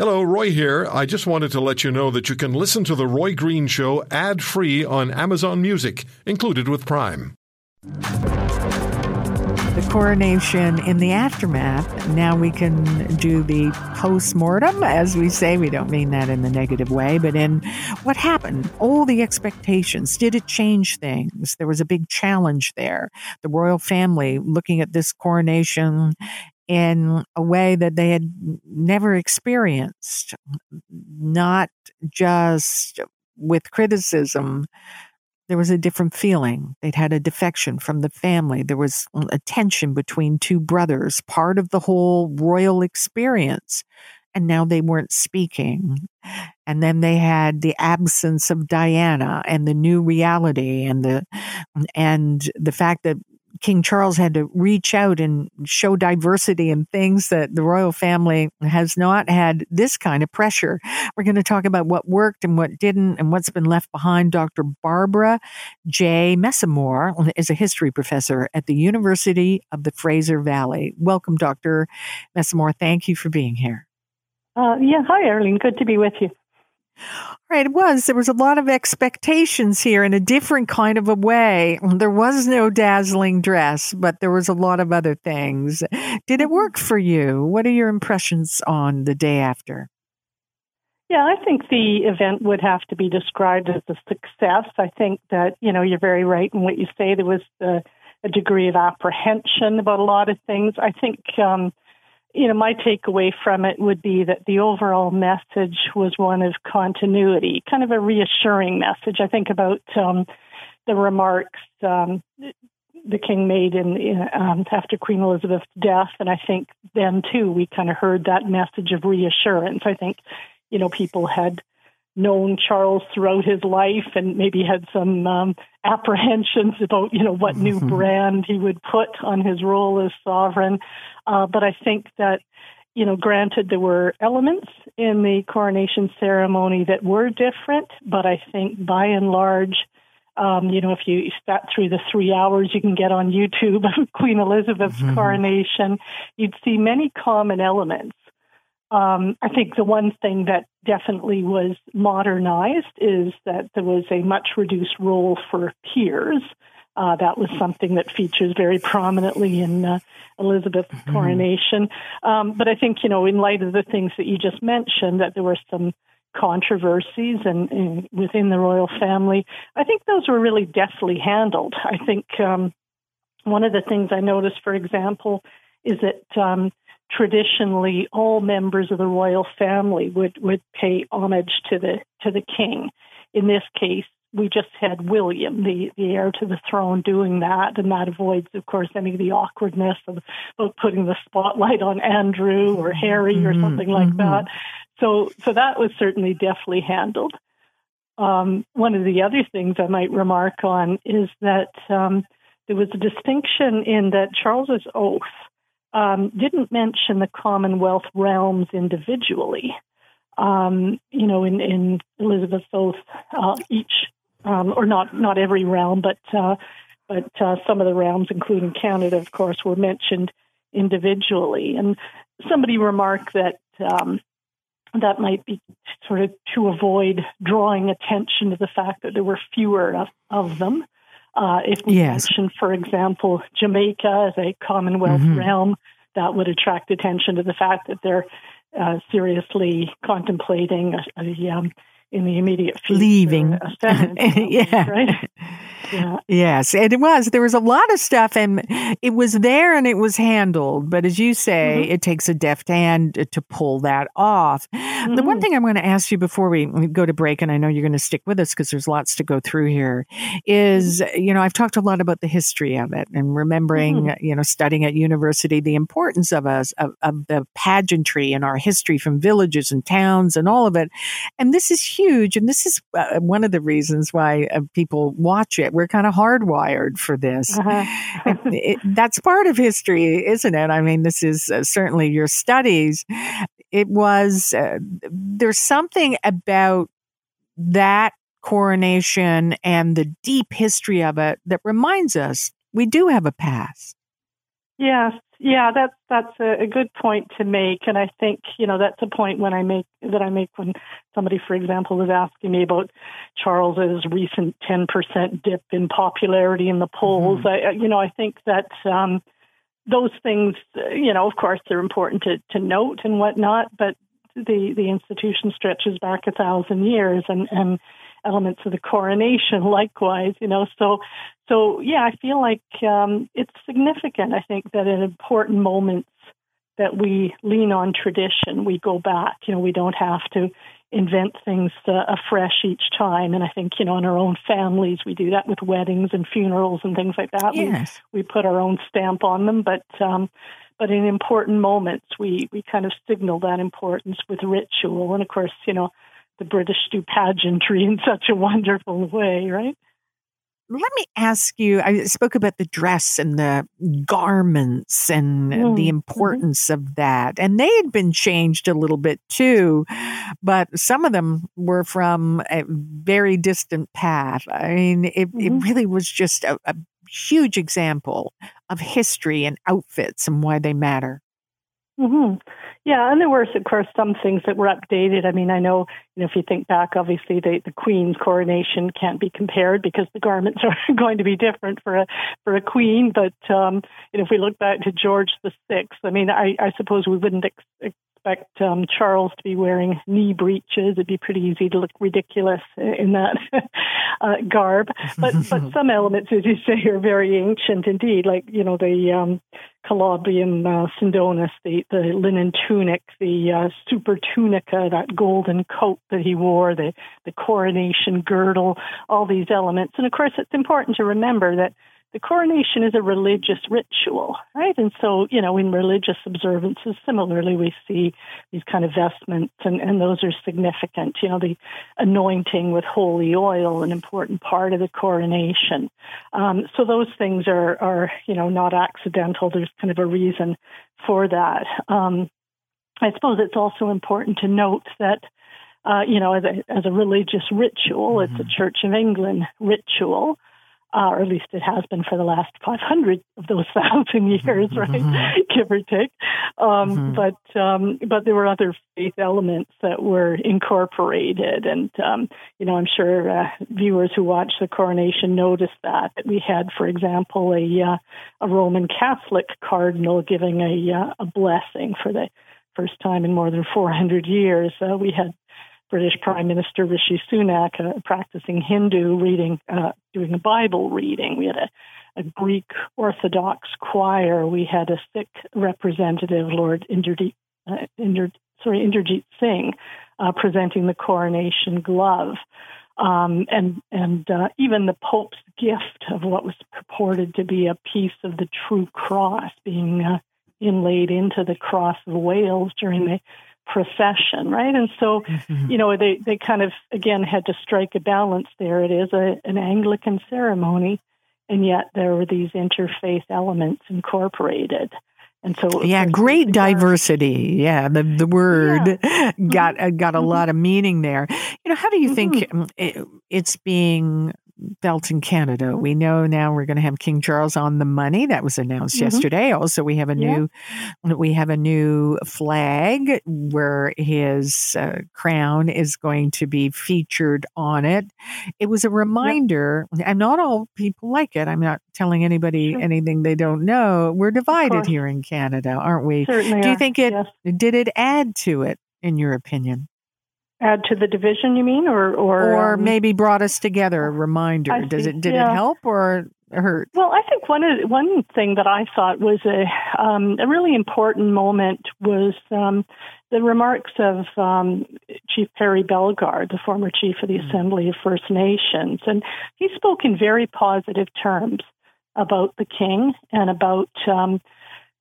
Hello, Roy here. I just wanted to let you know that you can listen to The Roy Green Show ad free on Amazon Music, included with Prime. The coronation in the aftermath. Now we can do the post mortem, as we say. We don't mean that in the negative way, but in what happened, all the expectations. Did it change things? There was a big challenge there. The royal family looking at this coronation in a way that they had never experienced, not just with criticism. There was a different feeling. They'd had a defection from the family. There was a tension between two brothers, part of the whole royal experience. And now they weren't speaking. And then they had the absence of Diana and the new reality and the and the fact that King Charles had to reach out and show diversity and things that the royal family has not had this kind of pressure. We're going to talk about what worked and what didn't and what's been left behind. Dr. Barbara J. Messamore is a history professor at the University of the Fraser Valley. Welcome, Dr. Messamore. Thank you for being here. Uh, yeah, hi, Arlene. Good to be with you. Right, it was. There was a lot of expectations here in a different kind of a way. There was no dazzling dress, but there was a lot of other things. Did it work for you? What are your impressions on the day after? Yeah, I think the event would have to be described as a success. I think that, you know, you're very right in what you say. There was a, a degree of apprehension about a lot of things. I think um, you know, my takeaway from it would be that the overall message was one of continuity, kind of a reassuring message. I think about um, the remarks um, the king made in, in um, after Queen Elizabeth's death, and I think then too we kind of heard that message of reassurance. I think, you know, people had known Charles throughout his life and maybe had some um, apprehensions about, you know, what new mm-hmm. brand he would put on his role as sovereign. Uh, but I think that, you know, granted there were elements in the coronation ceremony that were different, but I think by and large, um, you know, if you sat through the three hours you can get on YouTube of Queen Elizabeth's mm-hmm. coronation, you'd see many common elements. Um, I think the one thing that definitely was modernized is that there was a much reduced role for peers. Uh, that was something that features very prominently in uh, Elizabeth's mm-hmm. coronation. Um, but I think, you know, in light of the things that you just mentioned, that there were some controversies and, and within the royal family, I think those were really deftly handled. I think um, one of the things I noticed, for example, is that um, traditionally all members of the royal family would, would pay homage to the to the king. In this case, we just had William, the, the heir to the throne, doing that, and that avoids, of course, any of the awkwardness of, of putting the spotlight on Andrew or Harry or mm-hmm, something like mm-hmm. that. So, so that was certainly deftly handled. Um, one of the other things I might remark on is that um, there was a distinction in that Charles's oath um, didn't mention the Commonwealth realms individually. Um, you know, in, in Elizabeth's uh, each um, or not not every realm, but uh, but uh, some of the realms, including Canada, of course, were mentioned individually. And somebody remarked that um, that might be sort of to avoid drawing attention to the fact that there were fewer of, of them. Uh, if we yes. mention, for example, Jamaica as a Commonwealth mm-hmm. realm, that would attract attention to the fact that they're uh, seriously contemplating a, a um, in the immediate future. Leaving. yeah. Right? Yeah. Yes, and it was. There was a lot of stuff, and it was there and it was handled. But as you say, mm-hmm. it takes a deft hand to pull that off. Mm-hmm. The one mm-hmm. thing I'm going to ask you before we go to break, and I know you're going to stick with us because there's lots to go through here, is mm-hmm. you know I've talked a lot about the history of it and remembering mm-hmm. you know studying at university the importance of us of, of the pageantry and our history from villages and towns and all of it, and this is huge. And this is uh, one of the reasons why uh, people watch it. We're kind of hardwired for this. Uh-huh. it, that's part of history, isn't it? I mean, this is uh, certainly your studies. It was, uh, there's something about that coronation and the deep history of it that reminds us we do have a past. Yes, Yeah, that's that's a, good point to make, and I think you know that's a point when I make that I make when somebody, for example, was asking me about Charles's recent ten percent dip in popularity in the polls. Mm-hmm. I, you know, I think that um, those things, you know, of course, they're important to to note and whatnot, but the the institution stretches back a thousand years, and and elements of the coronation likewise you know so so yeah i feel like um, it's significant i think that in important moments that we lean on tradition we go back you know we don't have to invent things uh, afresh each time and i think you know in our own families we do that with weddings and funerals and things like that yes. we, we put our own stamp on them but um but in important moments we we kind of signal that importance with ritual and of course you know the British do pageantry in such a wonderful way, right? Let me ask you I spoke about the dress and the garments and mm. the mm-hmm. importance mm-hmm. of that. And they had been changed a little bit too, but some of them were from a very distant path. I mean, it, mm-hmm. it really was just a, a huge example of history and outfits and why they matter. Mm-hmm. Yeah, and there were, of course, some things that were updated. I mean, I know, you know, if you think back, obviously the, the Queen's coronation can't be compared because the garments are going to be different for a for a queen. But um, you know, if we look back to George the Sixth, I mean, I, I suppose we wouldn't ex- expect um, Charles to be wearing knee breeches. It'd be pretty easy to look ridiculous in that uh, garb. But but some elements, as you say, are very ancient indeed. Like you know the um, Colobium uh, Sindonis, the the linen tunic, the uh, super tunica, that golden coat that he wore, the the coronation girdle, all these elements. And of course, it's important to remember that the coronation is a religious ritual, right? And so, you know, in religious observances, similarly, we see these kind of vestments, and, and those are significant. You know, the anointing with holy oil, an important part of the coronation. Um, so those things are, are, you know, not accidental. There's kind of a reason for that. Um, I suppose it's also important to note that. Uh, you know, as a, as a religious ritual, mm-hmm. it's a mm-hmm. Church of England ritual uh, or at least it has been for the last 500 of those thousand years, right, mm-hmm. give or take. Um, mm-hmm. But um, but there were other faith elements that were incorporated, and um, you know, I'm sure uh, viewers who watch the coronation noticed that that we had, for example, a uh, a Roman Catholic cardinal giving a uh, a blessing for the first time in more than 400 years. Uh, we had British Prime Minister Rishi Sunak, a practicing Hindu, reading, uh, doing a Bible reading. We had a, a, Greek Orthodox choir. We had a Sikh representative, Lord Indarjit, uh, Inder, sorry, Indarjit Singh, uh, presenting the coronation glove. Um, and and uh, even the Pope's gift of what was purported to be a piece of the true cross being uh, inlaid into the cross of Wales during the procession, right? And so, mm-hmm. you know, they, they kind of, again, had to strike a balance there. It is a, an Anglican ceremony, and yet there were these interfaith elements incorporated. And so, yeah, great diversity. Yeah, the the word yeah. got uh, got a mm-hmm. lot of meaning there. You know, how do you think mm-hmm. it, it's being felt in Canada. We know now we're going to have King Charles on the money. That was announced mm-hmm. yesterday. Also, we have a new yeah. we have a new flag where his uh, crown is going to be featured on it. It was a reminder, and not all people like it. I'm not telling anybody sure. anything they don't know. We're divided here in Canada, aren't we? Certainly Do you are. think it yes. did it add to it in your opinion? Add to the division you mean or or, or um, maybe brought us together a reminder I does it did yeah. it help or hurt well i think one one thing that i thought was a um, a really important moment was um, the remarks of um, chief perry bellegarde the former chief of the mm-hmm. assembly of first nations and he spoke in very positive terms about the king and about um,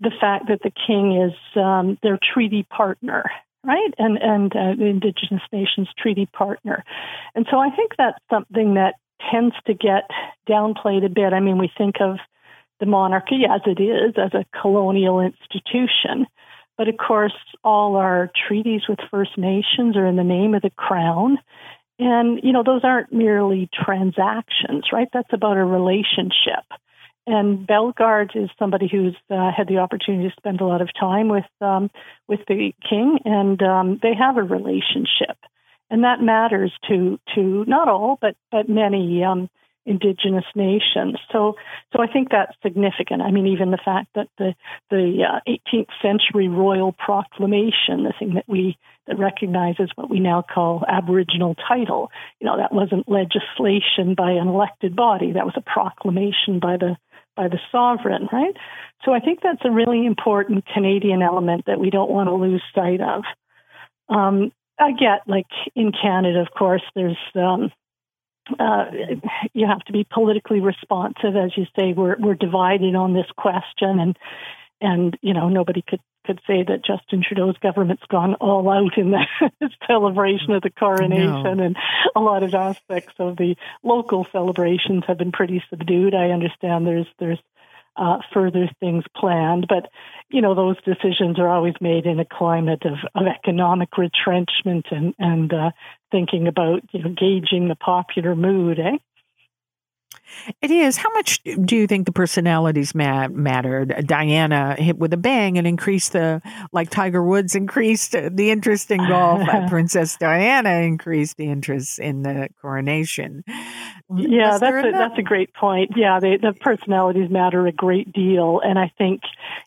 the fact that the king is um, their treaty partner right? And and uh, the Indigenous Nations Treaty partner. And so I think that's something that tends to get downplayed a bit. I mean, we think of the monarchy as it is, as a colonial institution. But of course, all our treaties with First Nations are in the name of the crown. And, you know, those aren't merely transactions, right? That's about a relationship. And Bellegarde is somebody who's uh, had the opportunity to spend a lot of time with um, with the king, and um, they have a relationship, and that matters to to not all, but but many um, indigenous nations. So so I think that's significant. I mean, even the fact that the the uh, 18th century royal proclamation, the thing that we that recognizes what we now call Aboriginal title, you know, that wasn't legislation by an elected body. That was a proclamation by the by the sovereign, right? So I think that's a really important Canadian element that we don't want to lose sight of. Um, I get, like in Canada, of course, there's um, uh, you have to be politically responsive, as you say. We're we're divided on this question, and and you know nobody could could say that Justin Trudeau's government's gone all out in the celebration of the coronation, no. and a lot of aspects of the local celebrations have been pretty subdued. I understand there's there's uh, further things planned, but you know those decisions are always made in a climate of, of economic retrenchment and and uh, thinking about you know gauging the popular mood, eh? It is. How much do you think the personalities ma- mattered? Diana hit with a bang and increased the, like Tiger Woods increased the interest in golf. Princess Diana increased the interest in the coronation. Yeah, that's a, that's a great point. Yeah, they, the personalities matter a great deal, and I think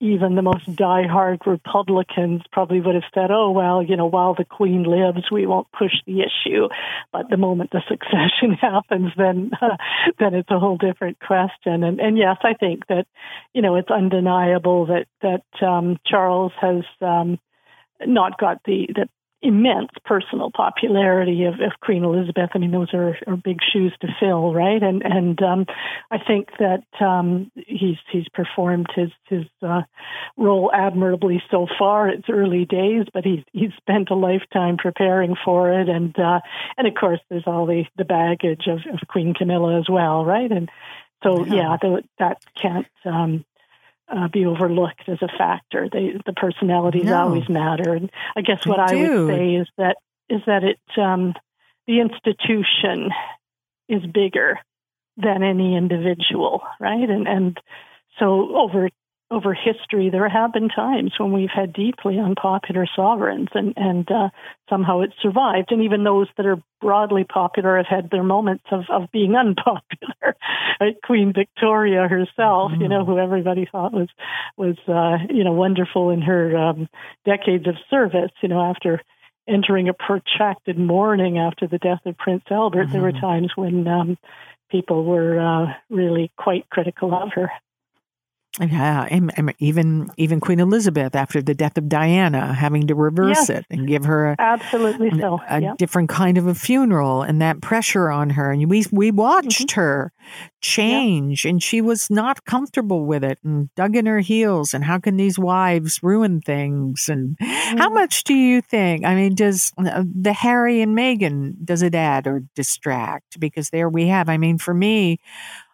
even the most diehard Republicans probably would have said, "Oh well, you know, while the Queen lives, we won't push the issue." But the moment the succession happens, then uh, then it's a whole different question. And and yes, I think that you know it's undeniable that that um, Charles has. Um, not got the, the immense personal popularity of, of Queen Elizabeth. I mean, those are, are big shoes to fill, right? And and um, I think that um, he's he's performed his his uh, role admirably so far. It's early days, but he's he's spent a lifetime preparing for it, and uh, and of course, there's all the the baggage of, of Queen Camilla as well, right? And so yeah, yeah that can't. Um, uh, be overlooked as a factor. They, the personalities no. always matter, and I guess what I would say is that is that it um, the institution is bigger than any individual, right? And and so over over history, there have been times when we've had deeply unpopular sovereigns, and and uh, somehow it survived. And even those that are broadly popular have had their moments of of being unpopular. right? Queen Victoria herself, mm. you know, mm. who everybody thought was was uh, you know wonderful in her um, decades of service, you know, after entering a protracted mourning after the death of Prince Albert, mm-hmm. there were mm-hmm. times when um, people were uh, really quite critical of her. Yeah, and, and even even Queen Elizabeth after the death of Diana, having to reverse yes, it and give her a, absolutely so a yep. different kind of a funeral, and that pressure on her. And we we watched mm-hmm. her change, yep. and she was not comfortable with it, and dug in her heels. And how can these wives ruin things? And mm-hmm. how much do you think? I mean, does uh, the Harry and Meghan does it add or distract? Because there we have. I mean, for me.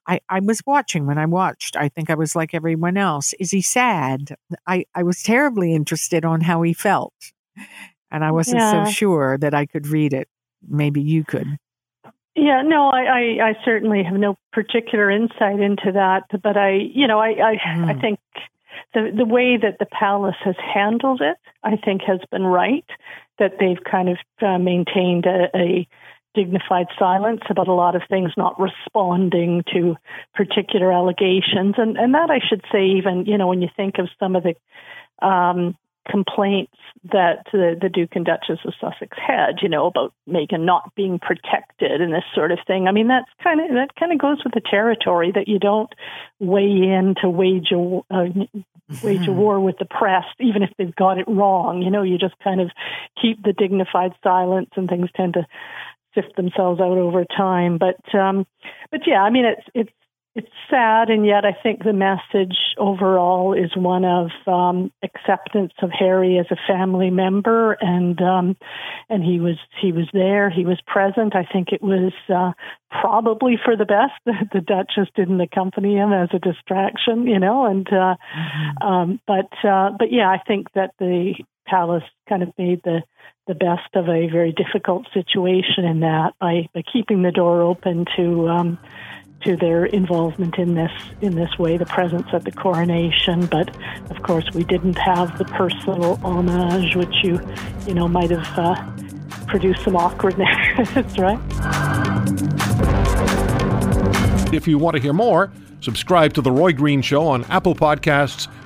I, I was watching when I watched. I think I was like everyone else. Is he sad? I, I was terribly interested on how he felt. And I wasn't yeah. so sure that I could read it. Maybe you could. Yeah, no, I, I, I certainly have no particular insight into that, but I, you know, I, I, mm. I hmm. think the the way that the palace has handled it, I think, has been right. That they've kind of uh, maintained a, a dignified silence about a lot of things, not responding to particular allegations. And, and that I should say, even, you know, when you think of some of the um, complaints that the, the Duke and Duchess of Sussex had, you know, about Meghan not being protected and this sort of thing. I mean, that's kind of that kind of goes with the territory that you don't weigh in to wage a uh, wage a mm-hmm. war with the press, even if they've got it wrong. You know, you just kind of keep the dignified silence, and things tend to sift themselves out over time. But um, but yeah, I mean it's it's it's sad, and yet I think the message overall is one of um, acceptance of Harry as a family member, and um, and he was he was there, he was present. I think it was uh, probably for the best that the Duchess didn't accompany him as a distraction, you know. And uh, mm-hmm. um, but uh, but yeah, I think that the palace kind of made the the best of a very difficult situation in that by, by keeping the door open to um, to their involvement in this in this way, the presence at the coronation. But of course, we didn't have the personal homage, which you you know might have uh, produced some awkwardness, right? If you want to hear more, subscribe to the Roy Green Show on Apple Podcasts,